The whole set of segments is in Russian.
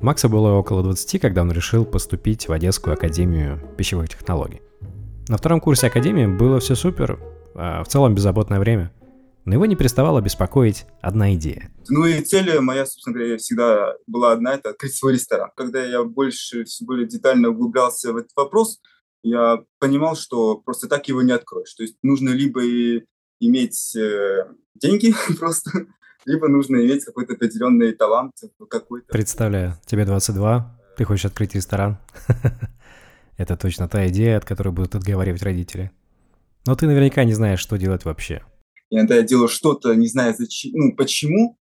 Макса было около 20, когда он решил поступить в Одесскую академию пищевых технологий. На втором курсе академии было все супер, а в целом беззаботное время. Но его не переставала беспокоить одна идея. Ну и цель моя, собственно говоря, всегда была одна – это открыть свой ресторан. Когда я больше, все более детально углублялся в этот вопрос, я понимал, что просто так его не откроешь. То есть нужно либо иметь э, деньги просто, либо нужно иметь какой-то определенный талант какой-то. Представляю, тебе 22, ты хочешь открыть ресторан. Это точно та идея, от которой будут отговаривать родители. Но ты наверняка не знаешь, что делать вообще. Иногда я делаю что-то, не зная зачем, ну, почему,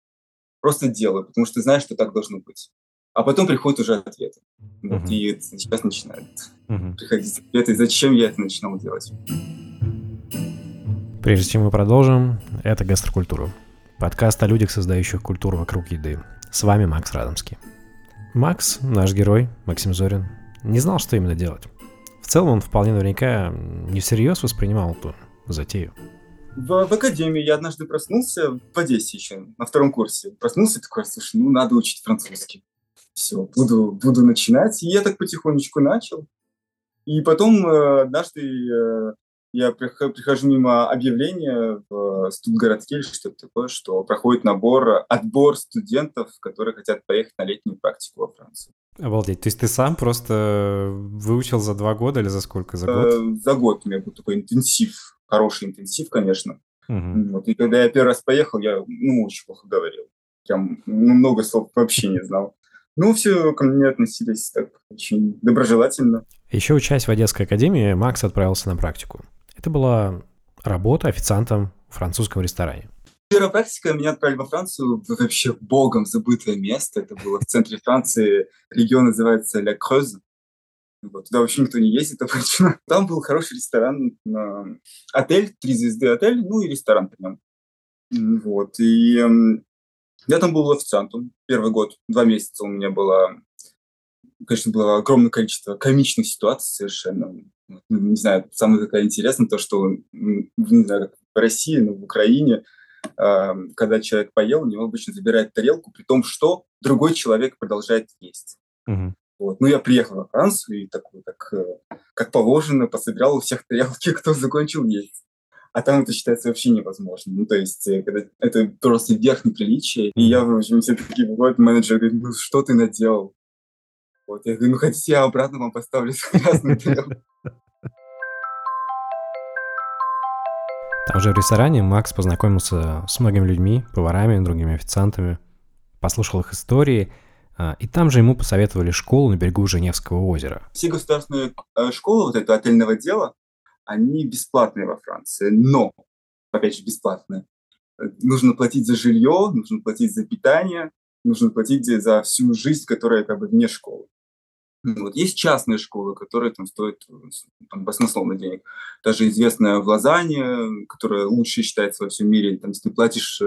просто делаю, потому что знаешь, что так должно быть. А потом приходит уже ответ. Вот, uh-huh. И сейчас начинает uh-huh. приходить ответы, зачем я это начинал делать. Прежде чем мы продолжим, это гастрокультура. Подкаст о людях, создающих культуру вокруг еды. С вами Макс Радомский. Макс, наш герой, Максим Зорин, не знал, что именно делать. В целом он вполне наверняка не всерьез воспринимал эту затею. В, в академии я однажды проснулся в Одессе еще, на втором курсе. Проснулся такой, слушай, ну надо учить французский. Все, буду, буду начинать. И я так потихонечку начал. И потом э, однажды э, я прихожу мимо объявления в студгородке или что-то такое, что проходит набор, отбор студентов, которые хотят поехать на летнюю практику во Францию. Обалдеть. То есть ты сам просто выучил за два года или за сколько? За год? Э, за год у меня был такой интенсив, хороший интенсив, конечно. Угу. Вот. И когда я первый раз поехал, я ну, очень плохо говорил. Прям ну, много слов вообще не знал. Ну, все ко мне относились так очень доброжелательно. Еще учась в Одесской академии, Макс отправился на практику. Это была работа официантом в французском ресторане. Первая практика меня отправили во Францию, вообще богом забытое место. Это было в центре Франции, регион называется Ля Креuse. Вот, туда вообще никто не ездит обычно. Там был хороший ресторан, отель, три звезды отель, ну и ресторан при нем. Вот, и я там был официантом первый год, два месяца у меня было, конечно, было огромное количество комичных ситуаций совершенно. Ну, не знаю, самое такое интересное то, что, не знаю, в России, но в Украине, когда человек поел, у него обычно забирают тарелку, при том, что другой человек продолжает есть. Угу. Вот. Ну, я приехал во Францию и такой, так, э, как положено, пособирал у всех тарелки, кто закончил есть. А там это считается вообще невозможно. Ну, то есть, э, когда это просто верх неприличия. И я, в общем, все такие выходят, менеджер говорит, ну, что ты наделал? Вот, я говорю, ну, хотите, я обратно вам поставлю грязную тарелку. Там же в ресторане Макс познакомился с многими людьми, поварами, другими официантами, послушал их истории, а, и там же ему посоветовали школу на берегу Женевского озера. Все государственные э, школы вот этого отельного дела, они бесплатные во Франции, но, опять же, бесплатные. Нужно платить за жилье, нужно платить за питание, нужно платить за всю жизнь, которая как бы вне школы. Вот. Есть частные школы, которые там стоят там, баснословно денег. Даже известная в Лозанне, которая лучше считается во всем мире, там, если ты платишь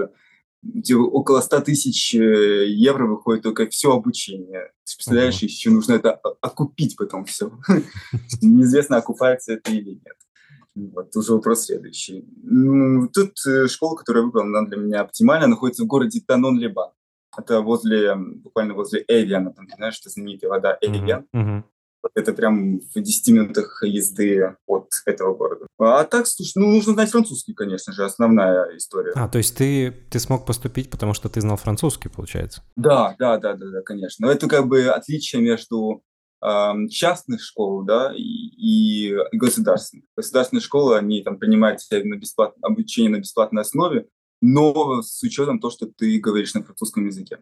где около 100 тысяч э, евро выходит только все обучение. Ты представляешь, uh-huh. еще нужно это окупить потом все. Неизвестно, окупается это или нет. Вот, уже вопрос следующий. Тут э, школа, которую я выбрал, она для меня оптимальна, находится в городе Танон-Лебан. Это возле, буквально возле Эвиана, там, знаешь, что знаменитая вода Эвиан. Uh-huh. Это прям в 10 минутах езды от этого города. А так, слушай, ну, нужно знать французский, конечно же, основная история. А, то есть ты, ты смог поступить, потому что ты знал французский, получается? Да, да, да, да, да, конечно. Но это как бы отличие между э, частных школ, да, и, и государственных. Государственные школы, они там принимают на бесплатное обучение на бесплатной основе, но с учетом того, что ты говоришь на французском языке.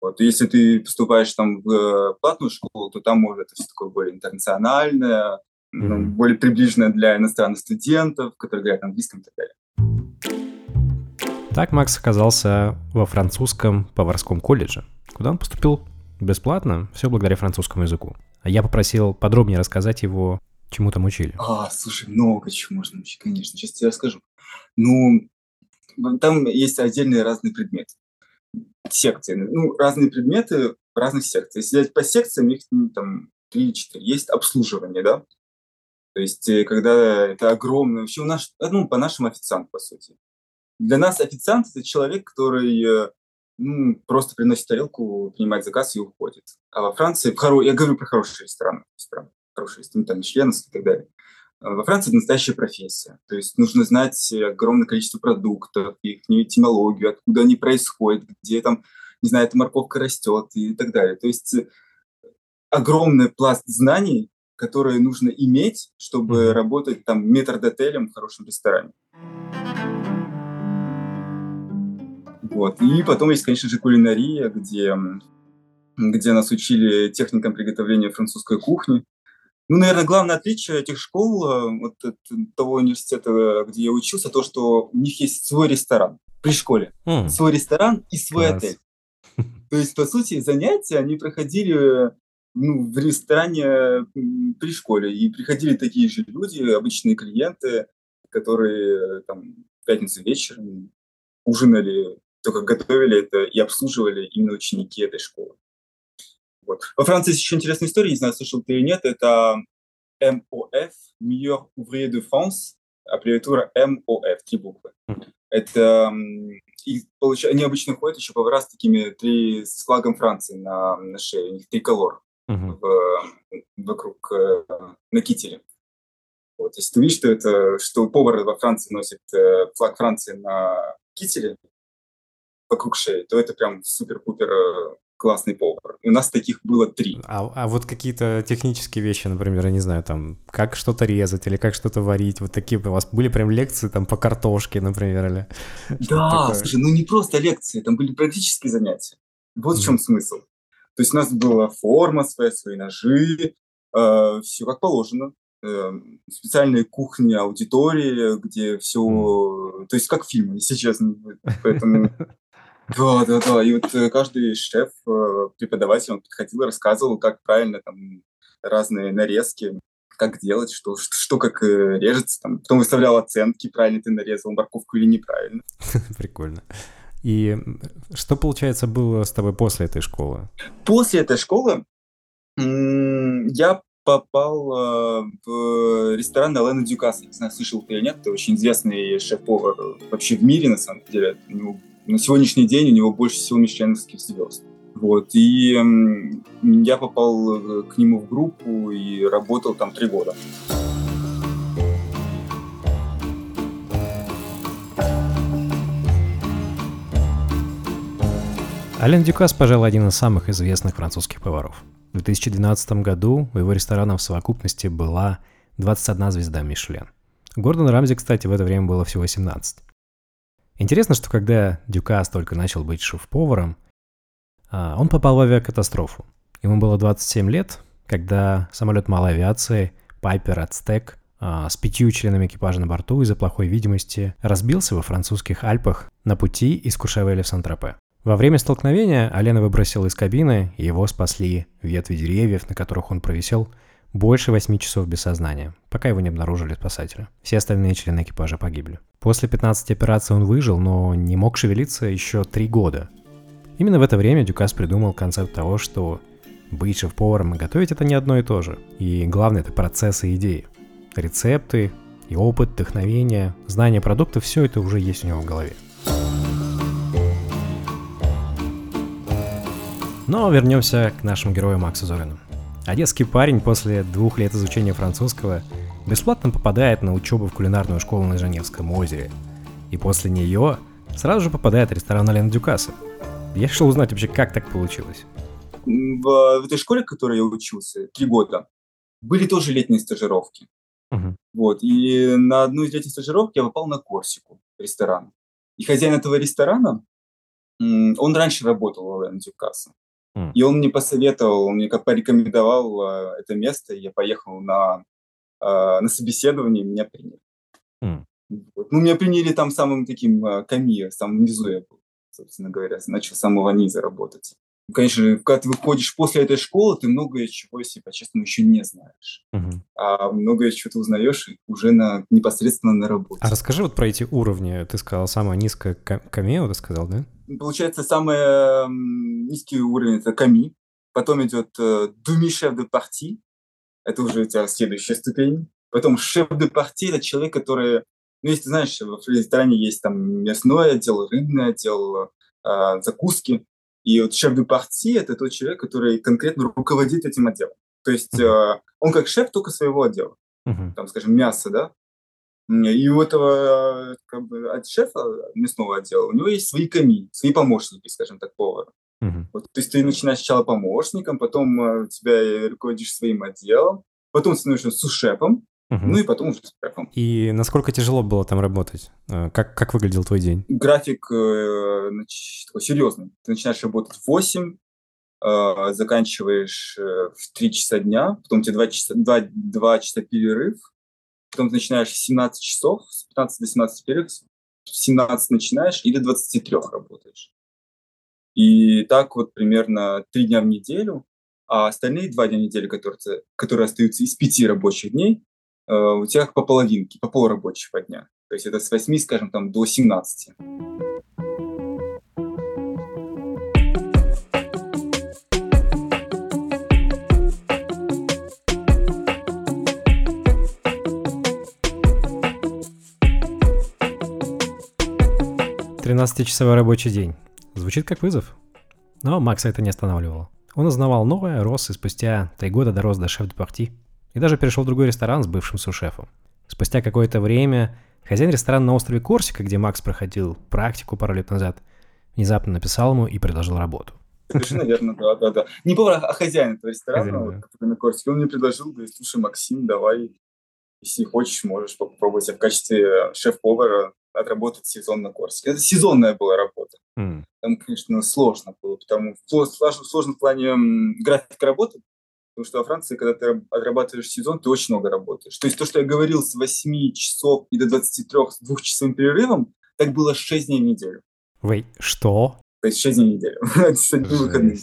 Вот. Если ты поступаешь там в э, платную школу, то там может это все такое более интернациональное, mm-hmm. более приближенное для иностранных студентов, которые говорят на английском и так далее. Так Макс оказался во французском поварском колледже, куда он поступил бесплатно, все благодаря французскому языку. А я попросил подробнее рассказать его, чему там учили. А, слушай, много чего можно учить, конечно. Сейчас тебе расскажу. Ну, там есть отдельные разные предметы. Секции. Ну, разные предметы в разных секциях. Если по секциям, их ну, там 3-4. Есть обслуживание, да? То есть, э, когда это огромное... Вообще у нас, ну, по нашему официант, по сути. Для нас официант – это человек, который э, ну, просто приносит тарелку, принимает заказ и уходит. А во Франции, в хоро... я говорю про хорошие рестораны, рестораны хорошие рестораны, там, Мишленовские и так далее. А во Франции это настоящая профессия. То есть нужно знать огромное количество продуктов, их этимологию, откуда они происходят, где там, не знаю, эта морковка растет и так далее. То есть э, огромный пласт знаний, которые нужно иметь, чтобы работать там метрдотелем в хорошем ресторане. Вот. И потом есть, конечно же, кулинария, где, где нас учили техникам приготовления французской кухни. Ну, наверное, главное отличие этих школ, э, вот от того университета, где я учился, то, что у них есть свой ресторан при школе. Mm. Свой ресторан и свой Класс. отель. То есть, по сути, занятия они проходили ну, в ресторане при школе. И приходили такие же люди, обычные клиенты, которые там в пятницу вечером ужинали только готовили это и обслуживали именно ученики этой школы. Вот. Во Франции есть еще интересная история, не знаю, слышал ты или нет, это МОФ, Meilleur Ouvrier de France, аббревиатура МОФ, три буквы. Это и получ... они обычно ходят еще повара с такими три с флагом Франции на, на шее, у них триколор uh-huh. в, вокруг э, на кителе. Вот, если ты видишь, что это, что повар во Франции носит э, флаг Франции на кителе, вокруг шеи, то это прям супер-пупер э, классный повар. У нас таких было три. А, а вот какие-то технические вещи, например, я не знаю, там, как что-то резать или как что-то варить, вот такие у вас были прям лекции там по картошке, например, или... Да, слушай, ну не просто лекции, там были практические занятия. Вот mm. в чем смысл. То есть у нас была форма своя, свои ножи, э, все как положено. Э, специальные кухни, аудитории, где все... Mm. То есть как фильм, если честно. Поэтому Да, да, да. И вот э, каждый шеф, э, преподаватель, он подходил и рассказывал, как правильно там разные нарезки, как делать, что, что, что как э, режется. Там. Потом выставлял оценки, правильно ты нарезал морковку или неправильно. Прикольно. И что, получается, было с тобой после этой школы? После этой школы я попал в ресторан Алена Дюкаса. Не знаю, слышал ты или нет, это очень известный шеф-повар вообще в мире, на самом деле. У него на сегодняшний день у него больше всего мишленовских звезд. Вот, и я попал э, к нему в группу и работал там три года. Ален Дюкас, пожалуй, один из самых известных французских поваров. В 2012 году у его ресторана в совокупности была 21 звезда Мишлен. Гордон Рамзи, кстати, в это время было всего 17. Интересно, что когда Дюкас только начал быть шеф-поваром, а, он попал в авиакатастрофу. Ему было 27 лет, когда самолет малой авиации Piper Aztec а, с пятью членами экипажа на борту из-за плохой видимости разбился во французских Альпах на пути из Кушавеля в Сан-Тропе. Во время столкновения Алена выбросил из кабины, и его спасли ветви деревьев, на которых он провисел больше 8 часов без сознания, пока его не обнаружили спасатели. Все остальные члены экипажа погибли. После 15 операций он выжил, но не мог шевелиться еще 3 года. Именно в это время Дюкас придумал концепт того, что быть шеф-поваром и готовить это не одно и то же. И главное это процессы и идеи. Рецепты и опыт, вдохновение, знание продуктов, все это уже есть у него в голове. Но вернемся к нашему герою Максу Зорину. Одесский парень после двух лет изучения французского бесплатно попадает на учебу в кулинарную школу на Женевском озере. И после нее сразу же попадает в ресторан Алена Дюкаса. Я решил узнать вообще, как так получилось. В, в этой школе, в которой я учился, три года, были тоже летние стажировки. Uh-huh. Вот, и на одну из летних стажировок я попал на Корсику, ресторан. И хозяин этого ресторана, он раньше работал в Алена Дюкаса. И он мне посоветовал, он мне как порекомендовал э, это место, и я поехал на, на собеседование, меня приняли. Mm. Вот. Ну, меня приняли там самым таким э, камио, самым низу я был, собственно говоря, начал с самого низа работать. Ну, конечно, когда ты выходишь после этой школы, ты многое чего, если по-честному, еще не знаешь. Mm-hmm. А многое чего ты узнаешь уже на, непосредственно на работе. А расскажи вот про эти уровни. Ты сказал, самое низкое камео, ты сказал, да? Получается, самый низкий уровень – это Ками. Потом идет э, думи-шеф де парти. Это уже у тебя следующая ступень. Потом шеф де парти – это человек, который… Ну, если ты знаешь, в ресторане есть там мясной отдел, рыбный отдел, э, закуски. И вот шеф де парти – это тот человек, который конкретно руководит этим отделом. То есть э, он как шеф только своего отдела. Uh-huh. Там, скажем, мясо, да? И у этого как бы, от шефа мясного отдела у него есть свои коми, свои помощники, скажем так, повара. Uh-huh. Вот, то есть ты начинаешь сначала помощником, потом у тебя руководишь своим отделом, потом становишься сушефом, Угу. Ну и потом уже с. И насколько тяжело было там работать? Э, как, как выглядел твой день? График э, такой серьезный. Ты начинаешь работать в 8, э, заканчиваешь э, в 3 часа дня, потом у тебя 2 часа, 2, 2 часа перерыв, потом ты начинаешь в 17 часов, с 15 до 17 перерыв, в 17 начинаешь и до 23 работаешь. И так вот примерно 3 дня в неделю, а остальные 2 дня в неделю, которые, которые остаются из 5 рабочих дней, Э, у тебя по половинке, по полурабочего дня. То есть это с 8, скажем, там, до 17. Тринадцатичасовой рабочий день. Звучит как вызов. Но Макса это не останавливало. Он узнавал новое, рос и спустя три года дорос до шеф-де-парти – и даже перешел в другой ресторан с бывшим сушефом. Спустя какое-то время хозяин ресторана на острове Корсика, где Макс проходил практику пару лет назад, внезапно написал ему и предложил работу. Совершенно верно, да, да, да. Не повар, а хозяин этого ресторана, хозяин, вот, который на Корсике, он мне предложил, говорит, слушай, Максим, давай, если хочешь, можешь попробовать в качестве шеф-повара отработать сезон на Корсике. Это сезонная была работа. Mm. Там, конечно, сложно было, потому сложно, сложно в плане графика работы, Потому что во Франции, когда ты отрабатываешь сезон, ты очень много работаешь. То есть то, что я говорил с 8 часов и до 23 с двухчасовым перерывом, так было 6 дней в неделю. Вы что? То есть 6 дней в неделю. выходным.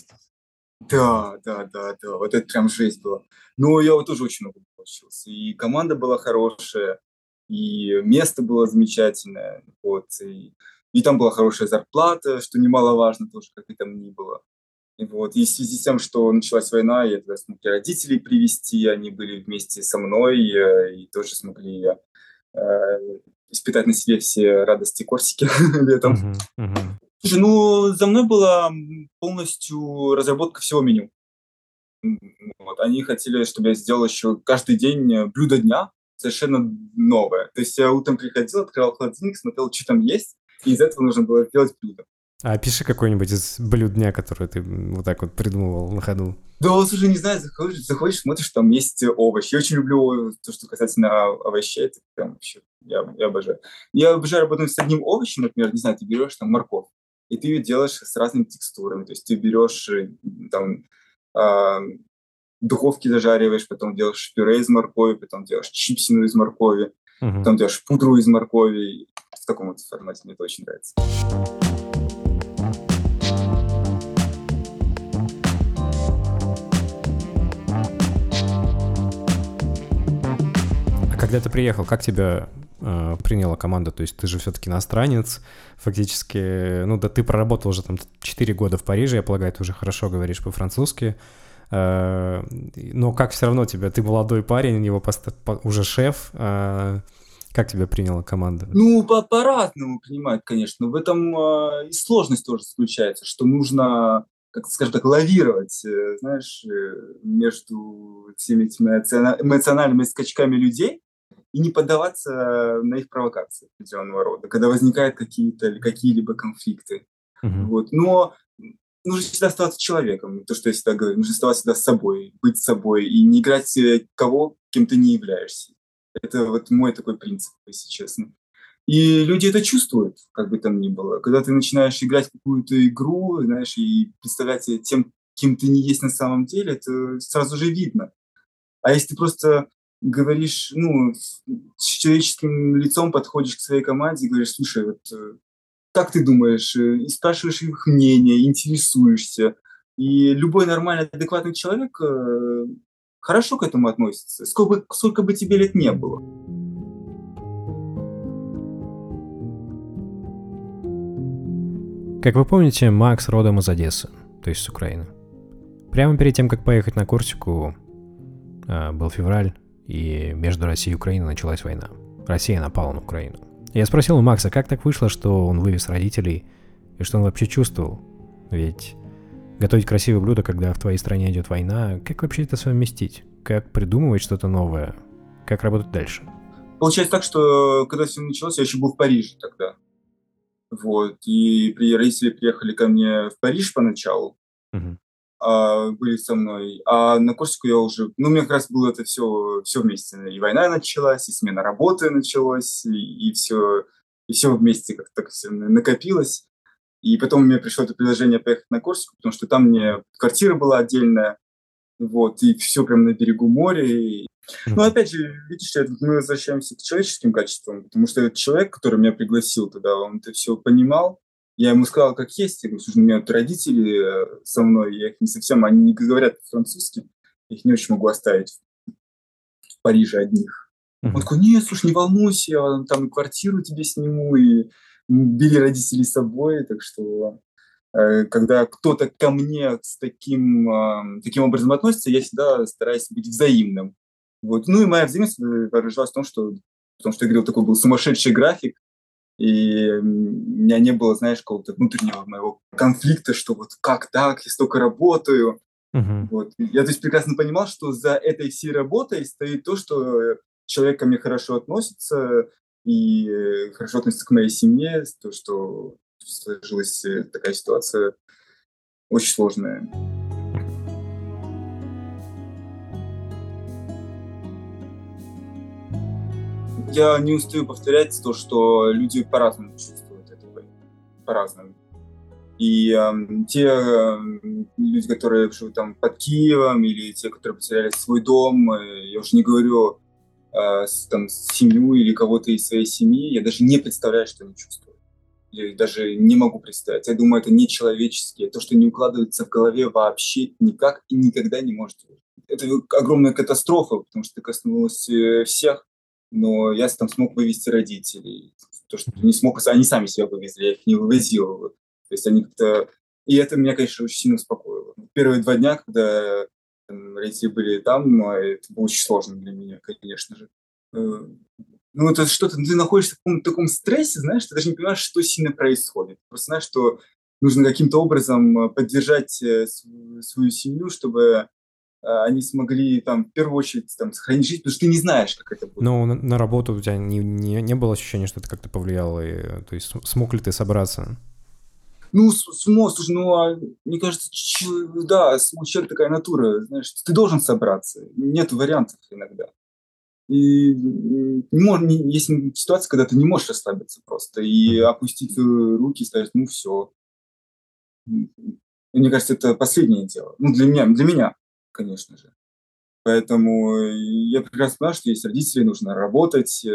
Да, да, да, да. Вот это прям жесть была. Но я вот тоже очень много получился. И команда была хорошая, и место было замечательное. Вот, и, и там была хорошая зарплата, что немаловажно тоже, как и там ни было. Вот. И в связи с тем, что началась война, я тогда смог и родителей привести, они были вместе со мной э, и тоже смогли э, испытать на себе все радости Корсики летом. Uh-huh, uh-huh. Слушай, ну, за мной была полностью разработка всего меню. Вот. Они хотели, чтобы я сделал еще каждый день блюдо дня, совершенно новое. То есть я утром приходил, открывал холодильник, смотрел, что там есть, и из этого нужно было сделать блюдо. А пиши какой-нибудь из блюд дня, который ты вот так вот придумывал на ходу. Да, слушай, не знаю, заходишь, заходишь, смотришь, там есть овощи. Я очень люблю то, что касательно овощей, это прям вообще, я, я обожаю. Я обожаю работать с одним овощем, например, не знаю, ты берешь там морковь, и ты ее делаешь с разными текстурами. То есть ты берешь э, там э, духовки зажариваешь, потом делаешь пюре из моркови, потом делаешь чипсину из моркови, uh-huh. потом делаешь пудру из моркови. Таком вот формате мне это очень нравится. когда ты приехал, как тебя э, приняла команда? То есть ты же все-таки иностранец, фактически, ну да ты проработал уже там 4 года в Париже, я полагаю, ты уже хорошо говоришь по-французски. Э, но как все равно тебя, ты молодой парень, его пост- по- уже шеф, э, как тебя приняла команда? Ну, по- по-разному принимают, конечно. В этом э, и сложность тоже заключается, что нужно как скажем так, лавировать, э, знаешь, э, между всеми этими эмоциональными скачками людей, и не поддаваться на их провокации определенного рода, когда возникают какие-то какие-либо конфликты. Uh-huh. Вот. Но нужно всегда оставаться человеком, то, что я всегда говорю, нужно оставаться всегда собой, быть собой и не играть кого, кем ты не являешься. Это вот мой такой принцип, если честно. И люди это чувствуют, как бы там ни было. Когда ты начинаешь играть какую-то игру, знаешь, и представлять себя тем, кем ты не есть на самом деле, это сразу же видно. А если ты просто говоришь, ну, с человеческим лицом подходишь к своей команде и говоришь, слушай, вот э, как ты думаешь, э, и спрашиваешь их мнение, интересуешься. И любой нормальный, адекватный человек э, хорошо к этому относится, сколько, сколько бы тебе лет не было. Как вы помните, Макс родом из Одессы, то есть с Украины. Прямо перед тем, как поехать на Корсику, был февраль, и между Россией и Украиной началась война. Россия напала на Украину. Я спросил у Макса, как так вышло, что он вывез родителей И что он вообще чувствовал? Ведь готовить красивое блюдо, когда в твоей стране идет война, как вообще это совместить? Как придумывать что-то новое? Как работать дальше? Получается так, что когда все началось, я еще был в Париже тогда. Вот. И при, родители приехали ко мне в Париж поначалу. Мгм. а, были со мной. А на Корсику я уже... Ну, у меня как раз было это все, все вместе. И война началась, и смена работы началась, и, и все, и все вместе как-то так все накопилось. И потом мне пришло это предложение поехать на Корсику, потому что там мне квартира была отдельная, вот, и все прям на берегу моря. И... Ну, опять же, видишь, мы возвращаемся к человеческим качествам, потому что этот человек, который меня пригласил туда, он это все понимал, я ему сказал, как есть. Я говорю, слушай, у меня вот родители э, со мной, я их не совсем, они не говорят французски, я их не очень могу оставить в Париже одних. Он такой, нет, слушай, не волнуйся, я там и квартиру тебе сниму, и бери родителей собой, так что э, когда кто-то ко мне с таким, а, таким образом относится, я всегда стараюсь быть взаимным. Вот. Ну и моя взаимность выражалась в том, что, потому что я говорил, такой был сумасшедший график, и у меня не было, знаешь, какого-то внутреннего моего конфликта, что вот как так, я столько работаю. Мгм. Вот. Я то есть прекрасно понимал, что за этой всей работой стоит то, что э, человек ко мне хорошо относится и э, хорошо относится к моей семье, то, что сложилась э, такая ситуация очень сложная. Я не устаю повторять то, что люди по-разному чувствуют это, по-разному. И эм, те эм, люди, которые живут там под Киевом, или те, которые потеряли свой дом, э, я уже не говорю э, с, там, семью или кого-то из своей семьи, я даже не представляю, что они чувствуют. Я даже не могу представить. Я думаю, это нечеловеческое. То, что не укладывается в голове вообще никак и никогда не может. Это огромная катастрофа, потому что коснулось э, всех. Но я там смог вывести родителей. То, что не смог, они сами себя вывезли, я их не вывозил. То есть они как-то... И это меня, конечно, очень сильно успокоило. Первые два дня, когда родители были там, это было очень сложно для меня, конечно же. Ну, это что-то, ты находишься в каком-то таком стрессе, знаешь, ты даже не понимаешь, что сильно происходит. Просто знаешь, что нужно каким-то образом поддержать свою семью, чтобы они смогли там в первую очередь там сохранить жизнь, потому что ты не знаешь, как это будет. Ну, на, на работу у тебя не, не, не было ощущения, что это как-то повлияло, и, то есть смог ли ты собраться? Ну, смог, слушай, ну, а, мне кажется, ч- да, у человека такая натура, знаешь, ты должен собраться, нет вариантов иногда. И не мож, не, есть ситуация, когда ты не можешь расслабиться просто и опустить руки и сказать, ну, все. Мне кажется, это последнее дело. Ну, для меня, для меня, конечно же. Поэтому я прекрасно понимаю, что есть родители, нужно работать.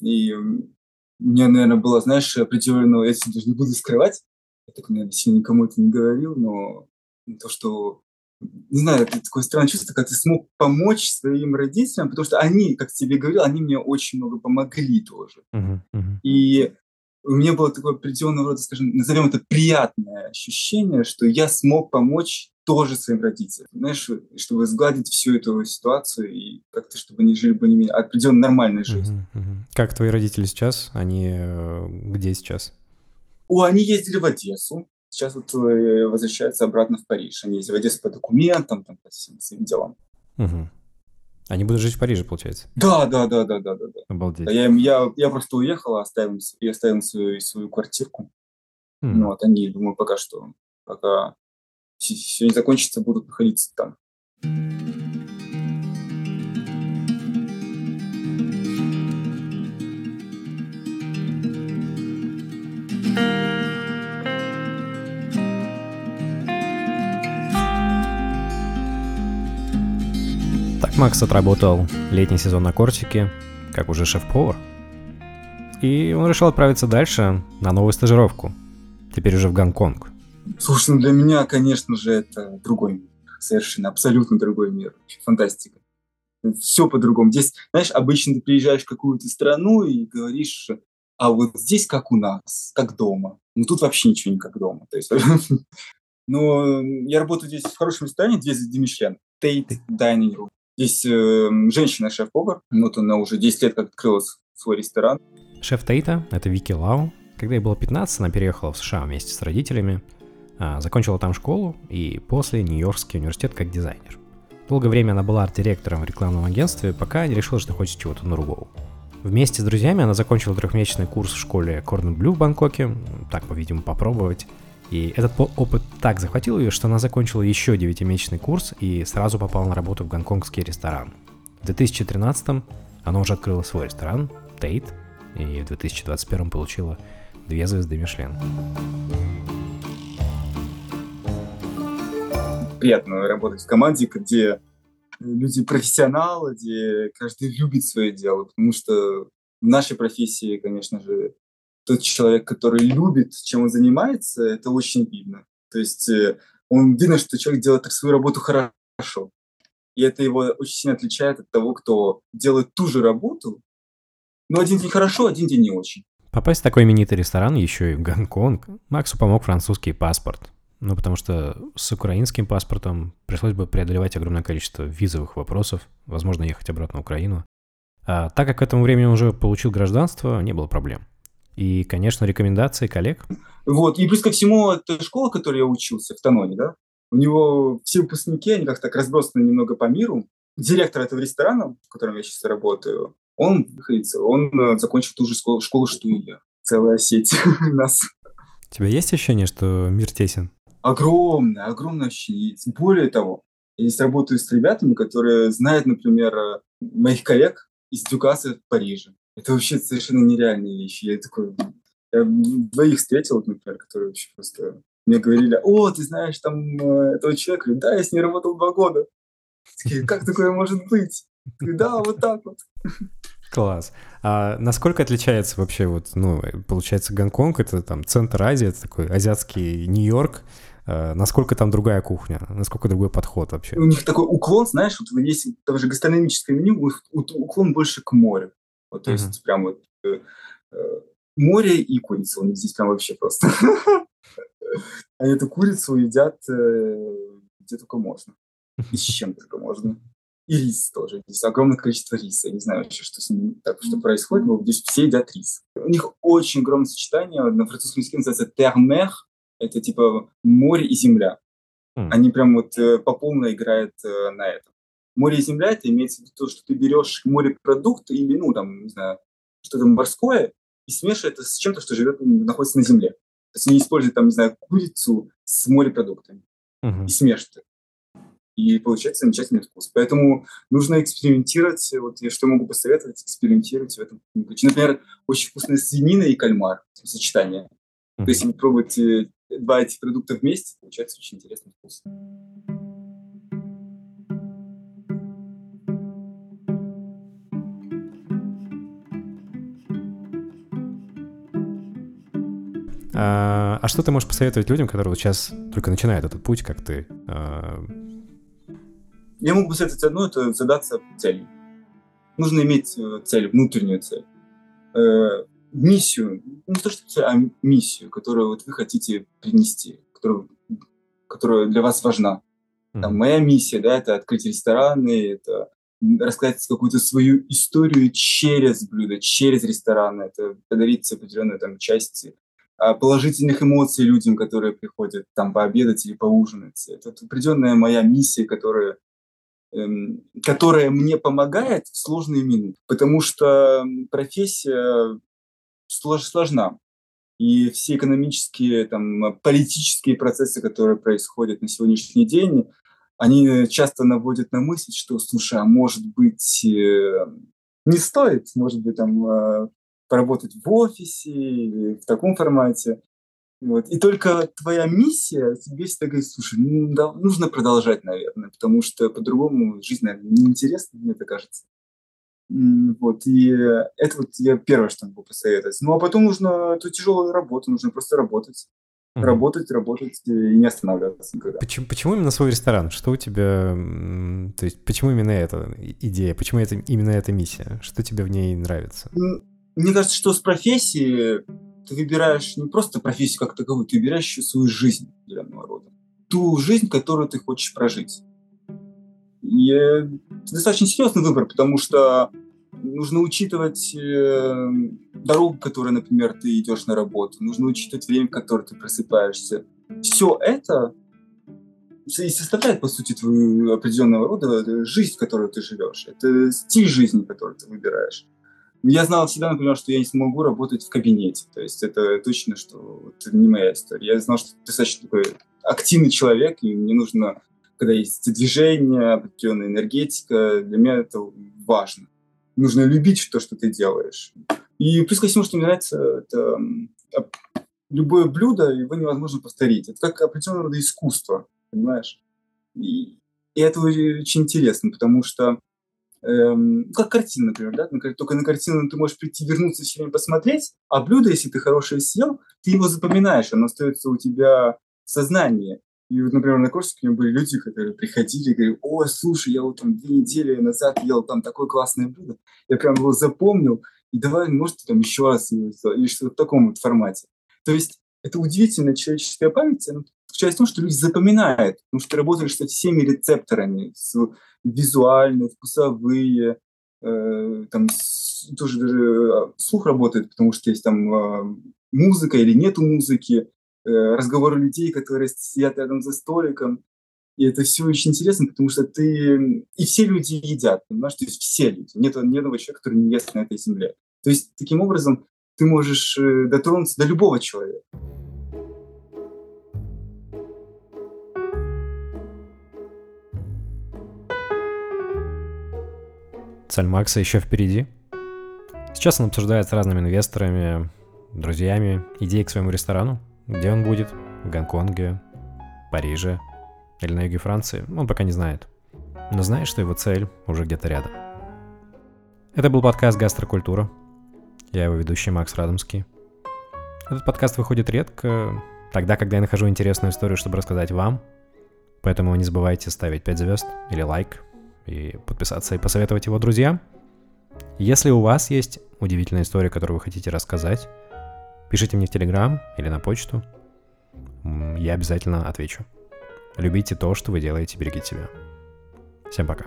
И у меня, наверное, было, знаешь, определенного, я даже не буду скрывать, я так, наверное, сильно никому это не говорил, но то, что, не знаю, это такое странное чувство, когда ты смог помочь своим родителям, потому что они, как тебе говорил, они мне очень много помогли тоже. Мгм, мгм. И у меня было такое определенного рода, скажем, назовем это приятное ощущение, что я смог помочь тоже своим родителям, знаешь, чтобы сгладить всю эту ситуацию и как-то, чтобы они жили более-менее определенно нормальной жизнью. Мгм, мгм. Как твои родители сейчас? Они э, где сейчас? О, они ездили в Одессу. Сейчас вот э, возвращаются обратно в Париж. Они ездили в Одессу по документам, там, по всем своим делам. Мгм. Они будут жить в Париже, получается? Да, да, да, да, да, да. да. Обалдеть. Да, Я, я, я просто уехал, оставил, я оставил свою, свою квартирку. Ну, вот они, думаю, пока что, пока все не закончится, будут находиться там. Макс отработал летний сезон на Корсике, как уже шеф-повар. И он решил отправиться дальше на новую стажировку. Теперь уже в Гонконг. Слушай, ну для меня, конечно же, это другой мир. Совершенно, абсолютно другой мир. Фантастика. Все по-другому. Здесь, знаешь, обычно ты приезжаешь в какую-то страну и говоришь, а вот здесь как у нас, как дома. Ну тут вообще ничего не как дома. То есть, но я работаю здесь в хорошем ресторане, две звезды Мишлен. Тейт Room. Здесь э, женщина шеф-повар. Вот она уже 10 лет как открыла свой ресторан. Шеф Тейта — это Вики Лау. Когда ей было 15, она переехала в США вместе с родителями, а, закончила там школу и после Нью-Йоркский университет как дизайнер. Долгое время она была арт-директором в рекламном агентстве, пока не решила, что хочет чего-то другого. Вместе с друзьями она закончила трехмесячный курс в школе Blue в Бангкоке, так, по-видимому, попробовать. И этот опыт так захватил ее, что она закончила еще девятимесячный курс и сразу попала на работу в гонконгский ресторан. В 2013 она уже открыла свой ресторан, Тейт, и в 2021 получила две звезды Мишлен. Приятно работать в команде, где люди профессионалы, где каждый любит свое дело, потому что в нашей профессии, конечно же, тот человек, который любит, чем он занимается, это очень видно. То есть э, он видно, что человек делает свою работу хорошо. И это его очень сильно отличает от того, кто делает ту же работу, но один день хорошо, один день не очень. Попасть в такой именитый ресторан, еще и в Гонконг, Максу помог французский паспорт. Ну, потому что с украинским паспортом пришлось бы преодолевать огромное количество визовых вопросов, возможно, ехать обратно в Украину. А так как к этому времени он уже получил гражданство, не было проблем. И, конечно, рекомендации коллег. Вот, и плюс ко всему, это школа, в которой я учился, в Таноне, да, у него все выпускники, они как-то так разбросаны немного по миру. Директор этого ресторана, в котором я сейчас работаю, он, он э, закончил ту же школу, школу, что и я. Целая сеть нас. У тебя есть ощущение, что мир тесен? Огромное, огромное ощущение. Более того, я здесь работаю с ребятами, которые знают, например, э, моих коллег из Дюкаса в Париже. Это вообще совершенно нереальные вещи. Я такой... Я двоих встретил, например, которые вообще просто мне говорили, о, ты знаешь там э, этого человека? Да, я с ней работал два года. Такие, как такое может быть? Да, вот так вот. Класс. А насколько отличается вообще вот, ну, получается, Гонконг — это там центр Азии, это такой азиатский Нью-Йорк, а насколько там другая кухня, насколько другой подход вообще? У них такой уклон, знаешь, вот есть даже гастрономическое меню, уклон больше к морю. Вот, то uh-huh. есть прям вот э, э, море и курица у них здесь прям вообще просто. Они эту курицу едят э, где только можно. И с чем только можно. И рис тоже. Здесь огромное количество риса. Я не знаю вообще, что с ним так, что происходит, но здесь все едят рис. У них очень огромное сочетание. На французском языке называется термер. Это типа море и земля. Mm. Они прям вот э, по полной играют э, на этом. Море и земля, это имеется в виду то, что ты берешь морепродукт или, ну, там, не знаю, что-то морское, и смешиваешь это с чем-то, что живет, находится на земле. То есть они используют, там, не знаю, курицу с морепродуктами uh-huh. и смешивают и получается замечательный вкус. Поэтому нужно экспериментировать. Вот я что могу посоветовать, экспериментировать в этом ключе. Например, очень вкусная свинина и кальмар, сочетание. То есть, если вы пробуете два этих продукта вместе, получается очень интересный вкус. А, а что ты можешь посоветовать людям, которые вот сейчас только начинают этот путь, как ты? А, я могу посоветовать одно, это задаться целью. Нужно иметь э, цель, внутреннюю цель. Э, миссию, не то что цель, а миссию, которую вот вы хотите принести, которую, которая для вас важна. Там, моя миссия, да, это открыть рестораны, это рассказать какую-то свою историю через блюдо, через рестораны, это подарить определенную там часть положительных эмоций людям, которые приходят там пообедать или поужинать. Это определенная моя миссия, которая Эм, которая мне помогает в сложные минуты, потому что профессия сложна. И все экономические, там, политические процессы, которые происходят на сегодняшний день, они часто наводят на мысль, что, слушай, а может быть, э, не стоит, может быть, там, э, поработать в офисе или в таком формате. Вот. И только твоя миссия тебе всегда говорит, слушай, ну, да, нужно продолжать, наверное, потому что по-другому жизнь, наверное, неинтересна, мне это кажется. Вот, и это вот я первое, что могу посоветовать. Ну, а потом нужно эту тяжелую работу, нужно просто работать. Mm-hmm. Работать, работать и не останавливаться никогда. Почему, почему именно свой ресторан? Что у тебя... То есть, почему именно эта идея? Почему это, именно эта миссия? Что тебе в ней нравится? Мне кажется, что с профессией ты выбираешь не просто профессию как таковую, ты выбираешь еще свою жизнь определенного рода. Ту жизнь, которую ты хочешь прожить. И это достаточно серьезный выбор, потому что нужно учитывать э, дорогу, которой, например, ты идешь на работу, нужно учитывать время, в которое ты просыпаешься. Все это и составляет, по сути, твою определенного рода жизнь, в которой ты живешь. Это стиль жизни, который ты выбираешь. Я знал всегда, например, что я не смогу работать в кабинете. То есть это точно, что это не моя история. Я знал, что ты достаточно такой активный человек, и мне нужно, когда есть движение, определенная энергетика, для меня это важно. Нужно любить то, что ты делаешь. И плюс ко всему, что мне нравится, это любое блюдо, его невозможно повторить. Это как определенного рода искусство понимаешь? И, и это очень интересно, потому что эм, как картина, например, да? Только на картину ты можешь прийти, вернуться все время посмотреть, а блюдо, если ты хорошее съел, ты его запоминаешь, оно остается у тебя в сознании. И вот, например, на Корсике были люди, которые приходили и говорили, о, слушай, я вот там две недели назад ел там такое классное блюдо, я прям его запомнил, и давай, может, там еще раз его сделать, или что-то в таком вот формате. То есть это удивительная человеческая память, она заключается в том, что люди запоминают, потому что ты работаешь с всеми рецепторами, с визуальные, вкусовые, э, там тоже даже э, слух работает, потому что есть там э, музыка или нету музыки, э, разговоры людей, которые сидят рядом за столиком. И это все очень интересно, потому что ты... И все люди едят, понимаешь? То есть все люди. Нет ни одного человека, который не ест на этой земле. То есть таким образом ты можешь э, дотронуться до любого человека. Цель Макса еще впереди. Сейчас он обсуждает с разными инвесторами, друзьями идеи к своему ресторану. Где он будет? В Гонконге, Париже или на юге Франции? Он пока не знает. Но знает, что его цель уже где-то рядом. Это был подкаст «Гастрокультура». Я его ведущий Макс Радомский. Этот подкаст выходит редко, тогда, когда я нахожу интересную историю, чтобы рассказать вам. Поэтому не забывайте ставить 5 звезд или лайк и подписаться и посоветовать его друзьям. Если у вас есть удивительная история, которую вы хотите рассказать, пишите мне в Телеграм или на почту. Я обязательно отвечу. Любите то, что вы делаете, берегите себя. Всем пока.